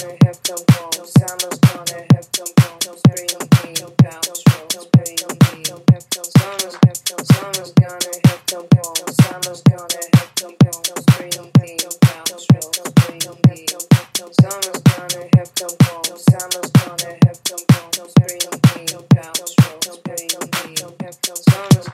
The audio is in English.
I have done.